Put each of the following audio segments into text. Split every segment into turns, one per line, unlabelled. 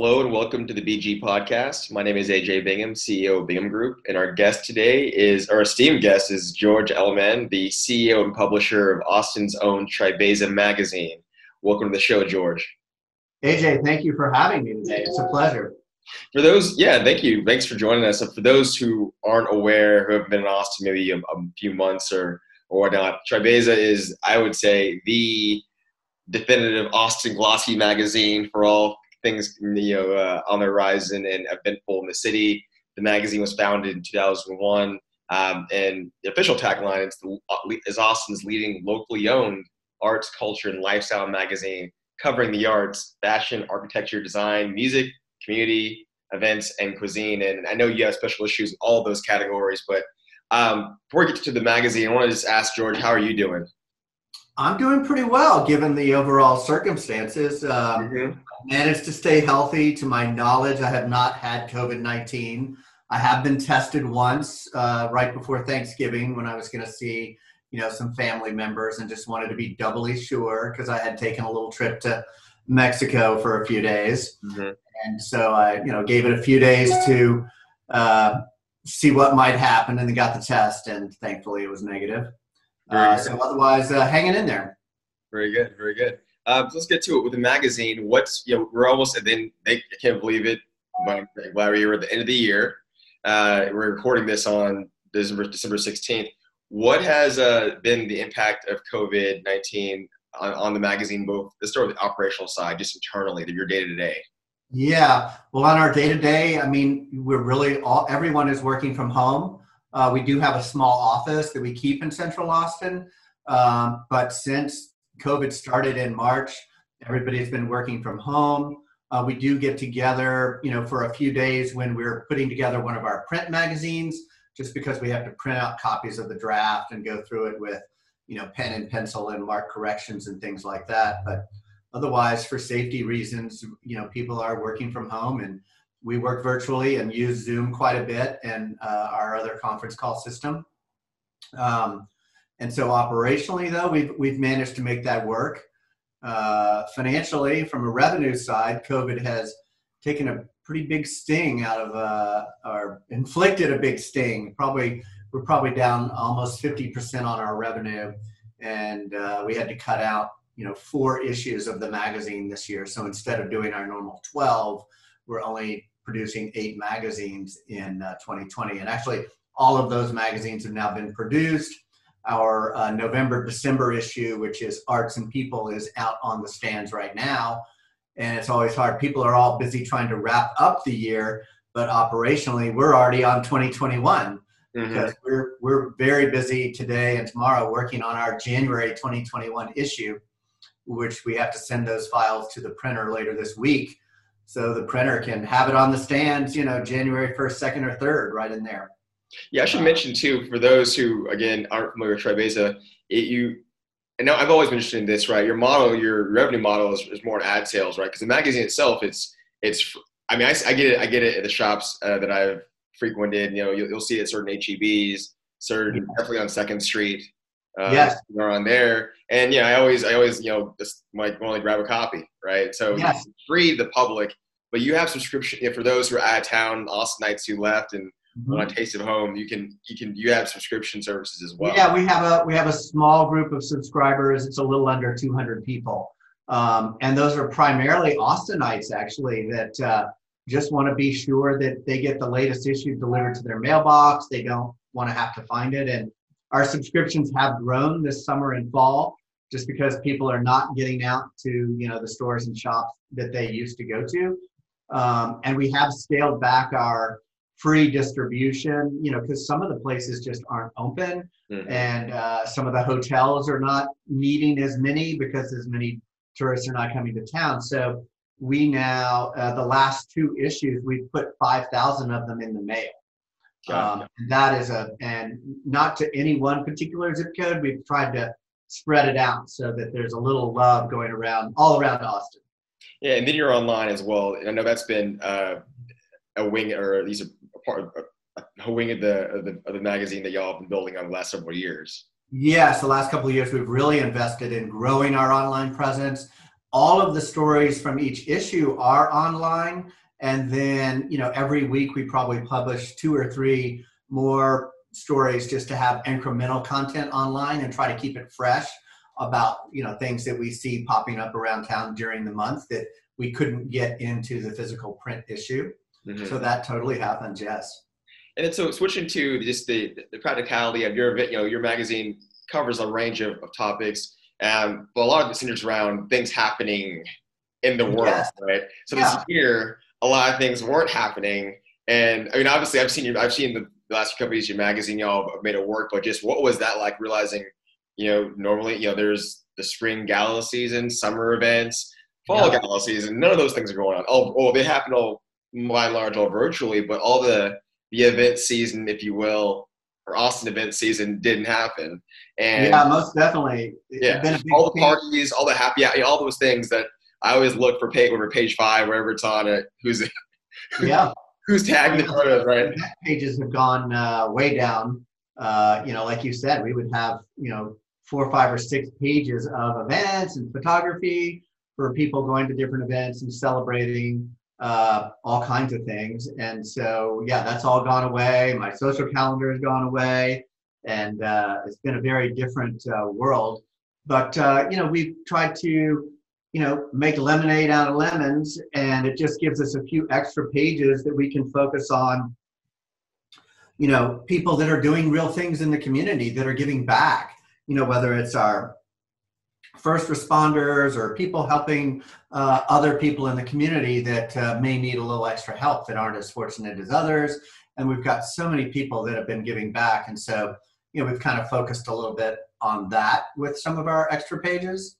Hello and welcome to the BG podcast. My name is AJ Bingham, CEO of Bingham Group, and our guest today is our esteemed guest is George Elliman, the CEO and publisher of Austin's own Tribeza magazine. Welcome to the show, George.
AJ, thank you for having me today. It's a pleasure.
For those, yeah, thank you. Thanks for joining us. So for those who aren't aware, who have been in Austin maybe a, a few months or or whatnot, Tribeza is, I would say, the definitive Austin glossy magazine for all things you know uh, on the horizon and eventful in the city. The magazine was founded in 2001, um, and the official tagline is, the, is Austin's leading locally owned arts, culture, and lifestyle magazine covering the arts, fashion, architecture, design, music, community, events, and cuisine. And I know you have special issues in all those categories, but um, before we get to the magazine, I want to just ask George, how are you doing?
I'm doing pretty well given the overall circumstances. Um, mm-hmm. Managed to stay healthy. To my knowledge, I have not had COVID 19. I have been tested once uh, right before Thanksgiving when I was going to see, you know, some family members and just wanted to be doubly sure because I had taken a little trip to Mexico for a few days, mm-hmm. and so I, you know, gave it a few days to uh, see what might happen, and then got the test, and thankfully it was negative. Uh, so otherwise, uh, hanging in there.
Very good, very good. Uh, let's get to it with the magazine. What's you know we're almost and then I can't believe it, but I'm glad we're at the end of the year. Uh, we're recording this on December December 16th. What has uh, been the impact of COVID 19 on, on, the magazine, both the start of the operational side, just internally, your day to day?
Yeah, well, on our day to day, I mean, we're really all everyone is working from home. Uh, we do have a small office that we keep in Central Austin, um, but since COVID started in March. Everybody's been working from home. Uh, we do get together, you know, for a few days when we're putting together one of our print magazines, just because we have to print out copies of the draft and go through it with, you know, pen and pencil and mark corrections and things like that. But otherwise, for safety reasons, you know, people are working from home and we work virtually and use Zoom quite a bit and uh, our other conference call system. Um, and so operationally, though, we've we've managed to make that work. Uh, financially, from a revenue side, COVID has taken a pretty big sting out of, uh, or inflicted a big sting. Probably we're probably down almost 50% on our revenue, and uh, we had to cut out you know four issues of the magazine this year. So instead of doing our normal 12, we're only producing eight magazines in 2020, uh, and actually all of those magazines have now been produced our uh, November December issue, which is Arts and People, is out on the stands right now. And it's always hard. People are all busy trying to wrap up the year, but operationally, we're already on 2021 mm-hmm. because we're, we're very busy today and tomorrow working on our January 2021 issue, which we have to send those files to the printer later this week. So the printer can have it on the stands, you know, January 1st, 2nd, or 3rd, right in there.
Yeah, I should mention too for those who again aren't familiar with Tribeza, it, you and now I've always been interested in this, right? Your model, your revenue model is, is more ad sales, right? Because the magazine itself, it's it's. I mean, I, I get it. I get it at the shops uh, that I've frequented. You know, you'll, you'll see it at certain HEBs, certain definitely on Second Street. Uh, yes, on there, and yeah, I always, I always, you know, just might only grab a copy, right? So yes. free the public, but you have subscription you know, for those who are out of town, Austinites who left, and mm-hmm. on Taste of Home, you can you can you have subscription services as well.
Yeah, we have a we have a small group of subscribers. It's a little under 200 people, um, and those are primarily Austinites actually that uh, just want to be sure that they get the latest issue delivered to their mailbox. They don't want to have to find it, and our subscriptions have grown this summer and fall just because people are not getting out to you know the stores and shops that they used to go to um, and we have scaled back our free distribution, you know, because some of the places just aren't open mm-hmm. and uh, some of the hotels are not needing as many because as many tourists are not coming to town. So we now, uh, the last two issues, we've put 5,000 of them in the mail. Um, that is a, and not to any one particular zip code, we've tried to spread it out so that there's a little love going around all around Austin.
Yeah, and then you're online as well. I know that's been uh, a wing or at least a part of a wing of the, of the, of the magazine that y'all have been building on the last several years.
Yes, the last couple of years we've really invested in growing our online presence. all of the stories from each issue are online. And then, you know, every week we probably publish two or three more stories just to have incremental content online and try to keep it fresh about, you know, things that we see popping up around town during the month that we couldn't get into the physical print issue. Mm-hmm. So that totally happens, yes.
And then so switching to just the, the practicality of your, you know, your magazine covers a range of, of topics, um, but a lot of it centers around things happening in the world, yes. right? So yeah. this year, a lot of things weren't happening. And I mean, obviously, I've seen you. I've seen the last few couple of your magazine, y'all have made it work. But just what was that like? Realizing, you know, normally, you know, there's the spring gala season, summer events, fall yeah. gala season. None of those things are going on. Oh, oh, they happen all by and large all virtually, but all the the event season, if you will, or Austin event season didn't happen. And
yeah, most definitely.
yeah, all the parties, all the happy, all those things that I always look for page over page five, wherever it's on it. Who's
yeah,
who's tagged in front of right?
Pages have gone uh, way down. Uh, you know, like you said, we would have you know four, or five, or six pages of events and photography for people going to different events and celebrating uh, all kinds of things. And so, yeah, that's all gone away. My social calendar has gone away, and uh, it's been a very different uh, world. But uh, you know, we've tried to, you know, make lemonade out of lemons, and it just gives us a few extra pages that we can focus on. You know, people that are doing real things in the community that are giving back. You know, whether it's our first responders or people helping uh, other people in the community that uh, may need a little extra help that aren't as fortunate as others. And we've got so many people that have been giving back. And so, you know, we've kind of focused a little bit on that with some of our extra pages.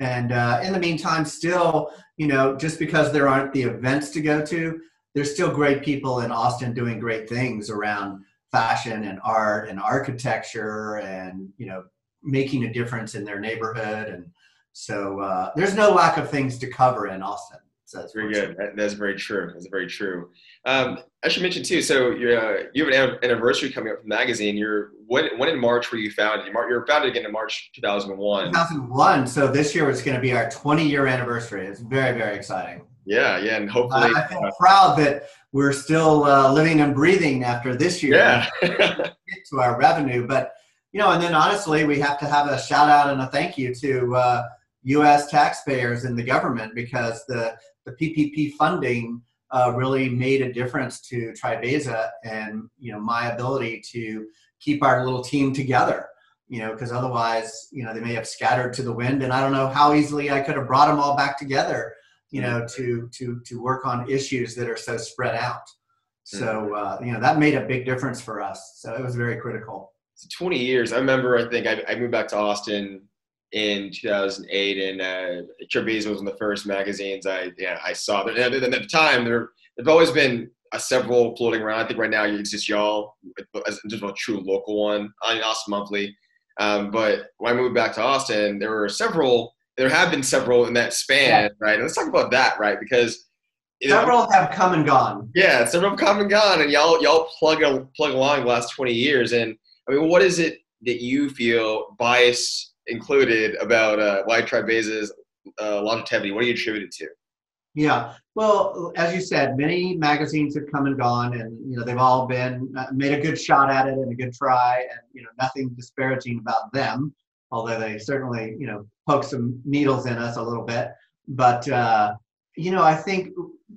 And uh, in the meantime, still, you know, just because there aren't the events to go to, there's still great people in Austin doing great things around fashion and art and architecture and, you know, making a difference in their neighborhood. And so uh, there's no lack of things to cover in Austin. So
that's very good. That, that's very true. That's very true. Um, I should mention too. So you're, uh, you have an anniversary coming up from the magazine. You're when, when in March were you founded? You were founded again in March 2001.
2001. So this year was going to be our 20 year anniversary. It's very very exciting.
Yeah, yeah, and hopefully
I feel proud that we're still uh, living and breathing after this year.
Yeah.
to our revenue, but you know, and then honestly, we have to have a shout out and a thank you to uh, U.S. taxpayers and the government because the the PPP funding uh, really made a difference to Tribeza and you know my ability to keep our little team together. You know, because otherwise, you know, they may have scattered to the wind, and I don't know how easily I could have brought them all back together. You know, to to to work on issues that are so spread out. So uh, you know that made a big difference for us. So it was very critical.
20 years. I remember, I think I, I moved back to Austin in 2008, and uh, was one of the first magazines I yeah I saw. And at the time, there there've always been a several floating around. I think right now it's just y'all as just a true local one on Austin Monthly. Um, but when I moved back to Austin, there were several. There have been several in that span, right? And let's talk about that, right? Because
several know, have come and gone.
Yeah, several have come and gone, and y'all y'all plug plug along the last 20 years, and I mean, what is it that you feel bias included about uh, why Tribeza's uh, longevity? What do you attribute it to?
Yeah, well, as you said, many magazines have come and gone, and you know they've all been uh, made a good shot at it and a good try, and you know nothing disparaging about them, although they certainly you know poke some needles in us a little bit. But uh, you know, I think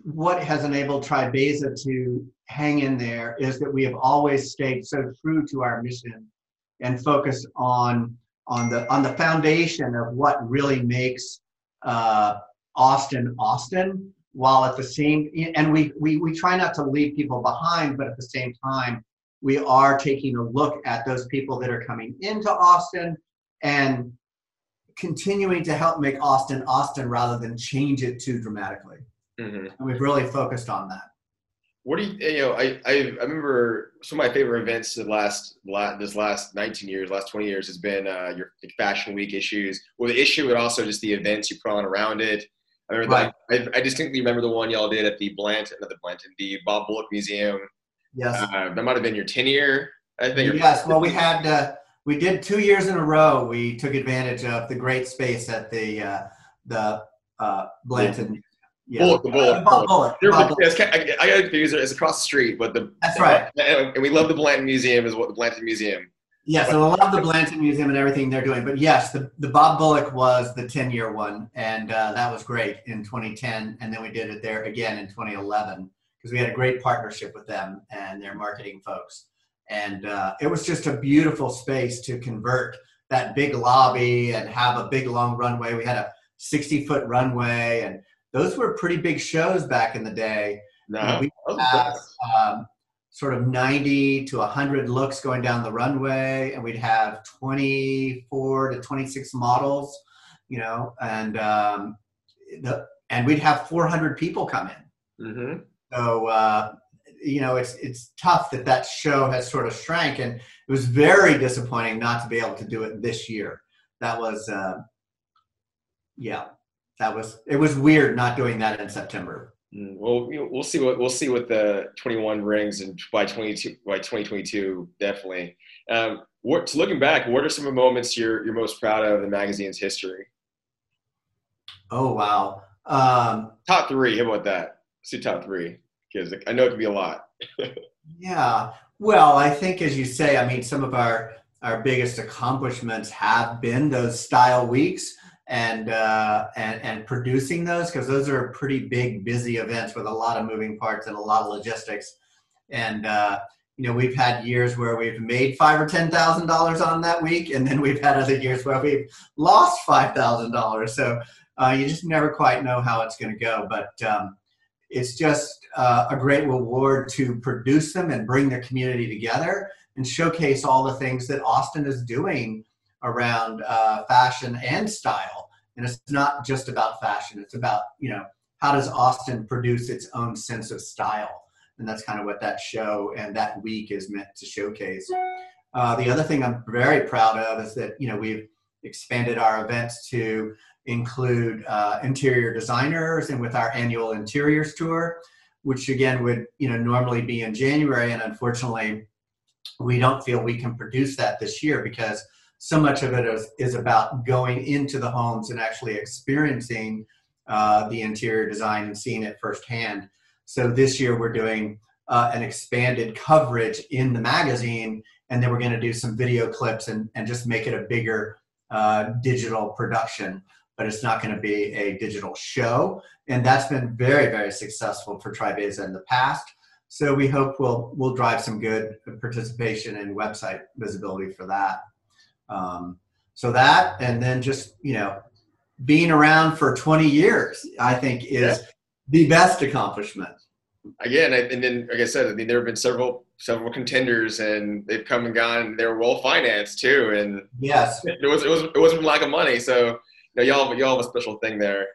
what has enabled Tribeza to hang in there is that we have always stayed so true to our mission and focused on on the on the foundation of what really makes uh, Austin Austin, while at the same and we, we we try not to leave people behind, but at the same time we are taking a look at those people that are coming into Austin and continuing to help make Austin Austin rather than change it too dramatically. Mm-hmm. And we've really focused on that.
What do you, you know, I, I, I remember some of my favorite events the last, this last 19 years, last 20 years has been uh, your fashion week issues or the issue, but also just the events you put on around it. I remember right. that, I, I, distinctly remember the one y'all did at the Blanton, not the Blanton, the Bob Bullock Museum.
Yes.
Uh, that might have been your 10 year, I think.
Yes. Well, we had, uh, we did two years in a row. We took advantage of the great space at the, uh, the uh, Blanton.
Yeah. Bullock, the Bullock.
Uh, Bullock. Bullock.
Bullock. I, I got confused. It's across the street, but the
that's right.
And we love the Blanton Museum. Is what the Blanton Museum.
Yes, and I love the Blanton Museum and everything they're doing. But yes, the, the Bob Bullock was the 10 year one, and uh, that was great in 2010. And then we did it there again in 2011 because we had a great partnership with them and their marketing folks. And uh, it was just a beautiful space to convert that big lobby and have a big long runway. We had a 60 foot runway, and those were pretty big shows back in the day.
No,
we had, um, sort of 90 to 100 looks going down the runway and we'd have 24 to 26 models you know and um, the, and we'd have 400 people come in
mm-hmm.
so uh, you know it's it's tough that that show has sort of shrank and it was very disappointing not to be able to do it this year that was uh, yeah that was it was weird not doing that in september
Mm, well, we'll see what we'll see what the 21 rings and by 22 by 2022 definitely. Um, what looking back, what are some of the moments you're you're most proud of in the magazine's history?
Oh wow! Um,
top three. How about that? Let's do top three because I know it can be a lot.
yeah. Well, I think as you say, I mean, some of our our biggest accomplishments have been those style weeks and uh, and and producing those because those are pretty big, busy events with a lot of moving parts and a lot of logistics. And uh, you know, we've had years where we've made five or ten thousand dollars on that week, and then we've had other years where we've lost five thousand dollars. So uh, you just never quite know how it's going to go, but. Um, it's just uh, a great reward to produce them and bring the community together and showcase all the things that Austin is doing around uh, fashion and style. And it's not just about fashion, it's about, you know, how does Austin produce its own sense of style? And that's kind of what that show and that week is meant to showcase. Uh, the other thing I'm very proud of is that, you know, we've expanded our events to include uh, interior designers and with our annual interiors tour, which again would, you know, normally be in January. And unfortunately, we don't feel we can produce that this year because so much of it is, is about going into the homes and actually experiencing uh, the interior design and seeing it firsthand. So this year we're doing uh, an expanded coverage in the magazine, and then we're going to do some video clips and, and just make it a bigger uh, digital production. But it's not going to be a digital show, and that's been very, very successful for Tribeza in the past. So we hope we'll we'll drive some good participation and website visibility for that. Um, so that, and then just you know, being around for 20 years, I think is yeah. the best accomplishment.
Again, and then like I said, I mean there have been several several contenders, and they've come and gone. They're well financed too, and
yes,
it was it was it wasn't lack of money. So you know, y'all y'all have a special thing there,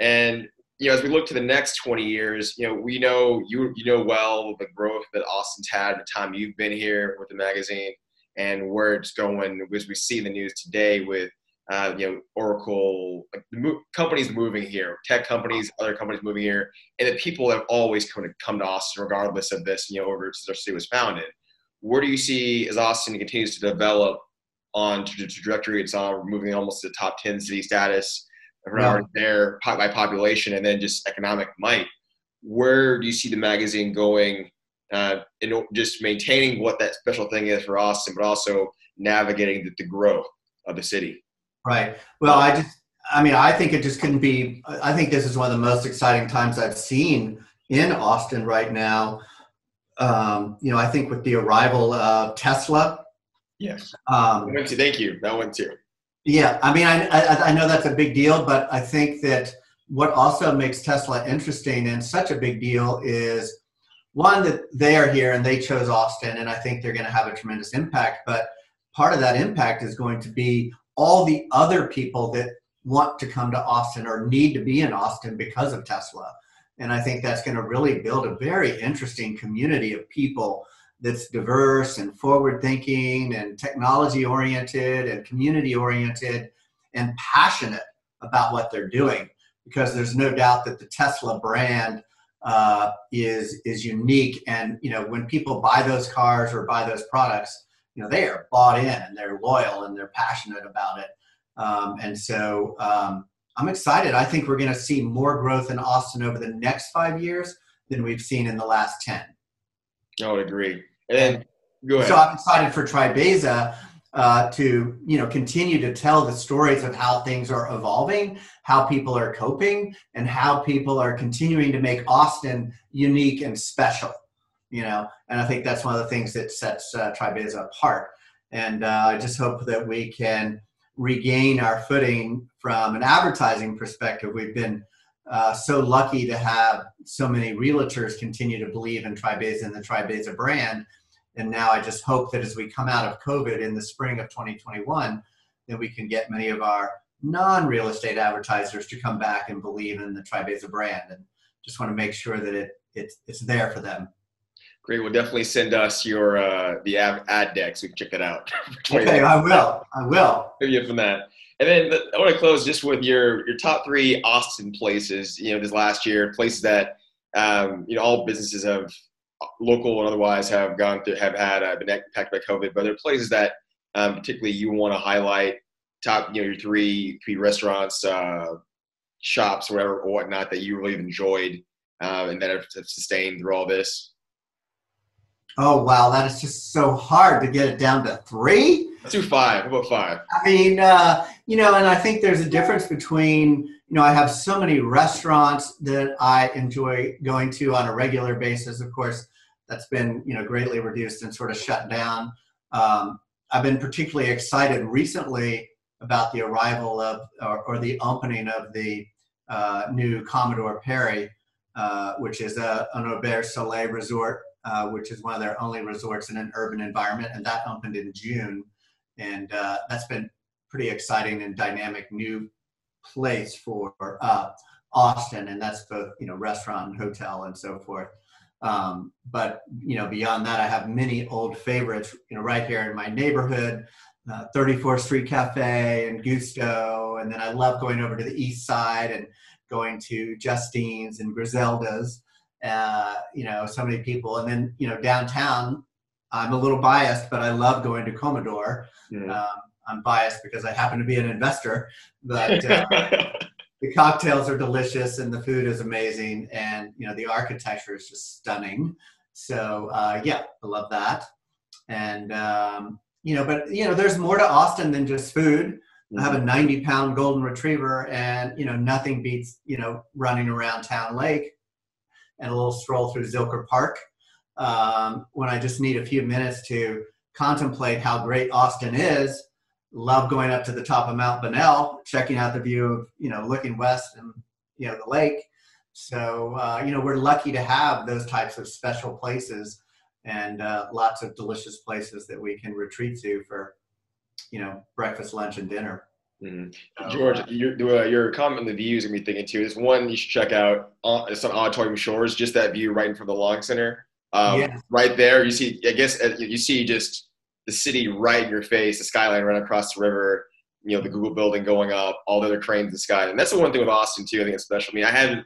and you know, as we look to the next 20 years, you know, we know you you know well the growth that Austin's had the time you've been here with the magazine and where it's going as we see in the news today with uh, you know Oracle, like the mo- companies moving here, tech companies, other companies moving here, and the people have always come to come to Austin regardless of this. You know, over since our city was founded. Where do you see as Austin continues to develop on the trajectory it's on, moving almost to the top ten city status? Around yeah. there by population and then just economic might. Where do you see the magazine going uh, in just maintaining what that special thing is for Austin, but also navigating the, the growth of the city.
Right. Well, I just, I mean, I think it just couldn't be. I think this is one of the most exciting times I've seen in Austin right now. Um, you know, I think with the arrival of Tesla.
Yes. Um, went to, thank you. That one too.
Yeah, I mean, I, I, I know that's a big deal, but I think that what also makes Tesla interesting and such a big deal is one that they are here and they chose Austin, and I think they're going to have a tremendous impact. But part of that impact is going to be all the other people that want to come to Austin or need to be in Austin because of Tesla. And I think that's going to really build a very interesting community of people that's diverse and forward thinking and technology oriented and community oriented and passionate about what they're doing because there's no doubt that the Tesla brand uh, is is unique. And you know, when people buy those cars or buy those products, you know, they are bought in and they're loyal and they're passionate about it. Um, and so um, I'm excited. I think we're going to see more growth in Austin over the next five years than we've seen in the last 10.
I would agree. And go ahead.
So I'm excited for Tribeza uh, to you know continue to tell the stories of how things are evolving, how people are coping, and how people are continuing to make Austin unique and special. You know, and I think that's one of the things that sets uh, Tribeza apart. And uh, I just hope that we can regain our footing from an advertising perspective. We've been uh, so lucky to have so many realtors continue to believe in Tribeza and the Tribeza brand and now I just hope that as we come out of COVID in the spring of 2021, that we can get many of our non-real estate advertisers to come back and believe in the Tribeza brand. And just want to make sure that it it's it's there for them.
Great. We'll definitely send us your uh, the ad, ad deck so we can check it out.
okay, I will. I will.
Maybe from that. And then I want to close just with your your top three Austin places. You know, this last year, places that um, you know all businesses have local and otherwise have gone through have had uh, been impacted by COVID, but there are places that um, particularly you want to highlight. Top, you know, your three three restaurants, uh, shops, whatever or whatnot that you really have enjoyed uh, and that have, have sustained through all this.
Oh wow, that is just so hard to get it down to three.
Let's do five. How about five?
I mean, uh, you know, and I think there's a difference between you know I have so many restaurants that I enjoy going to on a regular basis. Of course, that's been you know greatly reduced and sort of shut down. Um, I've been particularly excited recently about the arrival of or, or the opening of the uh, new Commodore Perry, uh, which is a, an Auberge Soleil resort, uh, which is one of their only resorts in an urban environment, and that opened in June, and uh, that's been pretty exciting and dynamic new place for uh, Austin, and that's both you know restaurant and hotel and so forth. Um, but you know, beyond that, I have many old favorites. You know, right here in my neighborhood, uh, 34th Street Cafe and Gusto, and then I love going over to the East Side and going to Justine's and Grizzelda's. Uh, you know, so many people, and then you know, downtown. I'm a little biased, but I love going to Commodore. Mm. Um, I'm biased because I happen to be an investor, but uh, the cocktails are delicious and the food is amazing and you know the architecture is just stunning. So uh, yeah i love that. And um, you know but you know there's more to austin than just food. I have a mm-hmm. 90 pound golden retriever and you know nothing beats you know running around town lake and a little stroll through zilker park. Um, when i just need a few minutes to contemplate how great austin is love going up to the top of Mount Bonnell, checking out the view of, you know, looking west and, you know, the lake. So, uh, you know, we're lucky to have those types of special places and uh, lots of delicious places that we can retreat to for, you know, breakfast, lunch, and dinner.
Mm-hmm. George, uh, your, uh, your comment on the views and me thinking too is one you should check out. Uh, it's on Auditorium Shores, just that view right in front of the Long Center. Um, yes. Right there, you see. I guess uh, you see just the city right in your face, the skyline right across the river, you know, the Google building going up, all the other cranes in the sky. And that's the one thing with Austin too. I think it's special. I mean, I had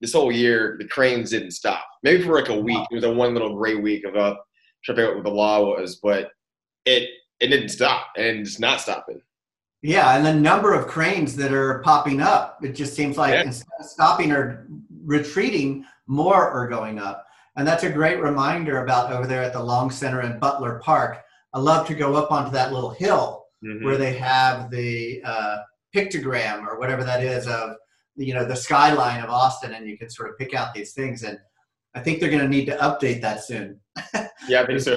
this whole year, the cranes didn't stop. Maybe for like a week. It was a one little gray week of uh, trying to figure out what the law was, but it it didn't stop and it's not stopping.
Yeah, and the number of cranes that are popping up, it just seems like yeah. instead of stopping or retreating, more are going up. And that's a great reminder about over there at the Long Center in Butler Park I love to go up onto that little hill mm-hmm. where they have the uh, pictogram or whatever that is of you know the skyline of Austin, and you can sort of pick out these things. And I think they're going to need to update that soon.
Yeah, I think so.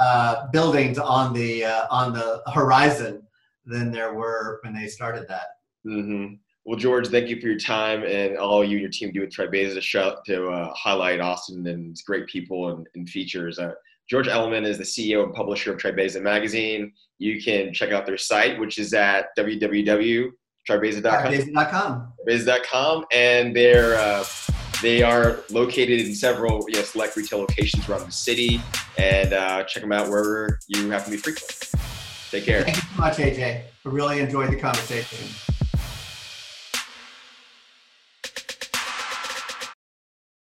uh, buildings on the uh, on the horizon than there were when they started that.
Mm-hmm. Well, George, thank you for your time and all you and your team do with Tribeza to, show, to uh, highlight Austin and its great people and, and features. Uh, George Elliman is the CEO and publisher of Tribeza Magazine. You can check out their site, which is at www.tribeza.com.
Tribeza.com.
Tribeza.com. And they're, uh, they are located in several you know, select retail locations around the city. And uh, check them out wherever you happen to be frequent. Take care.
Thank you so much, AJ. I really enjoyed the conversation.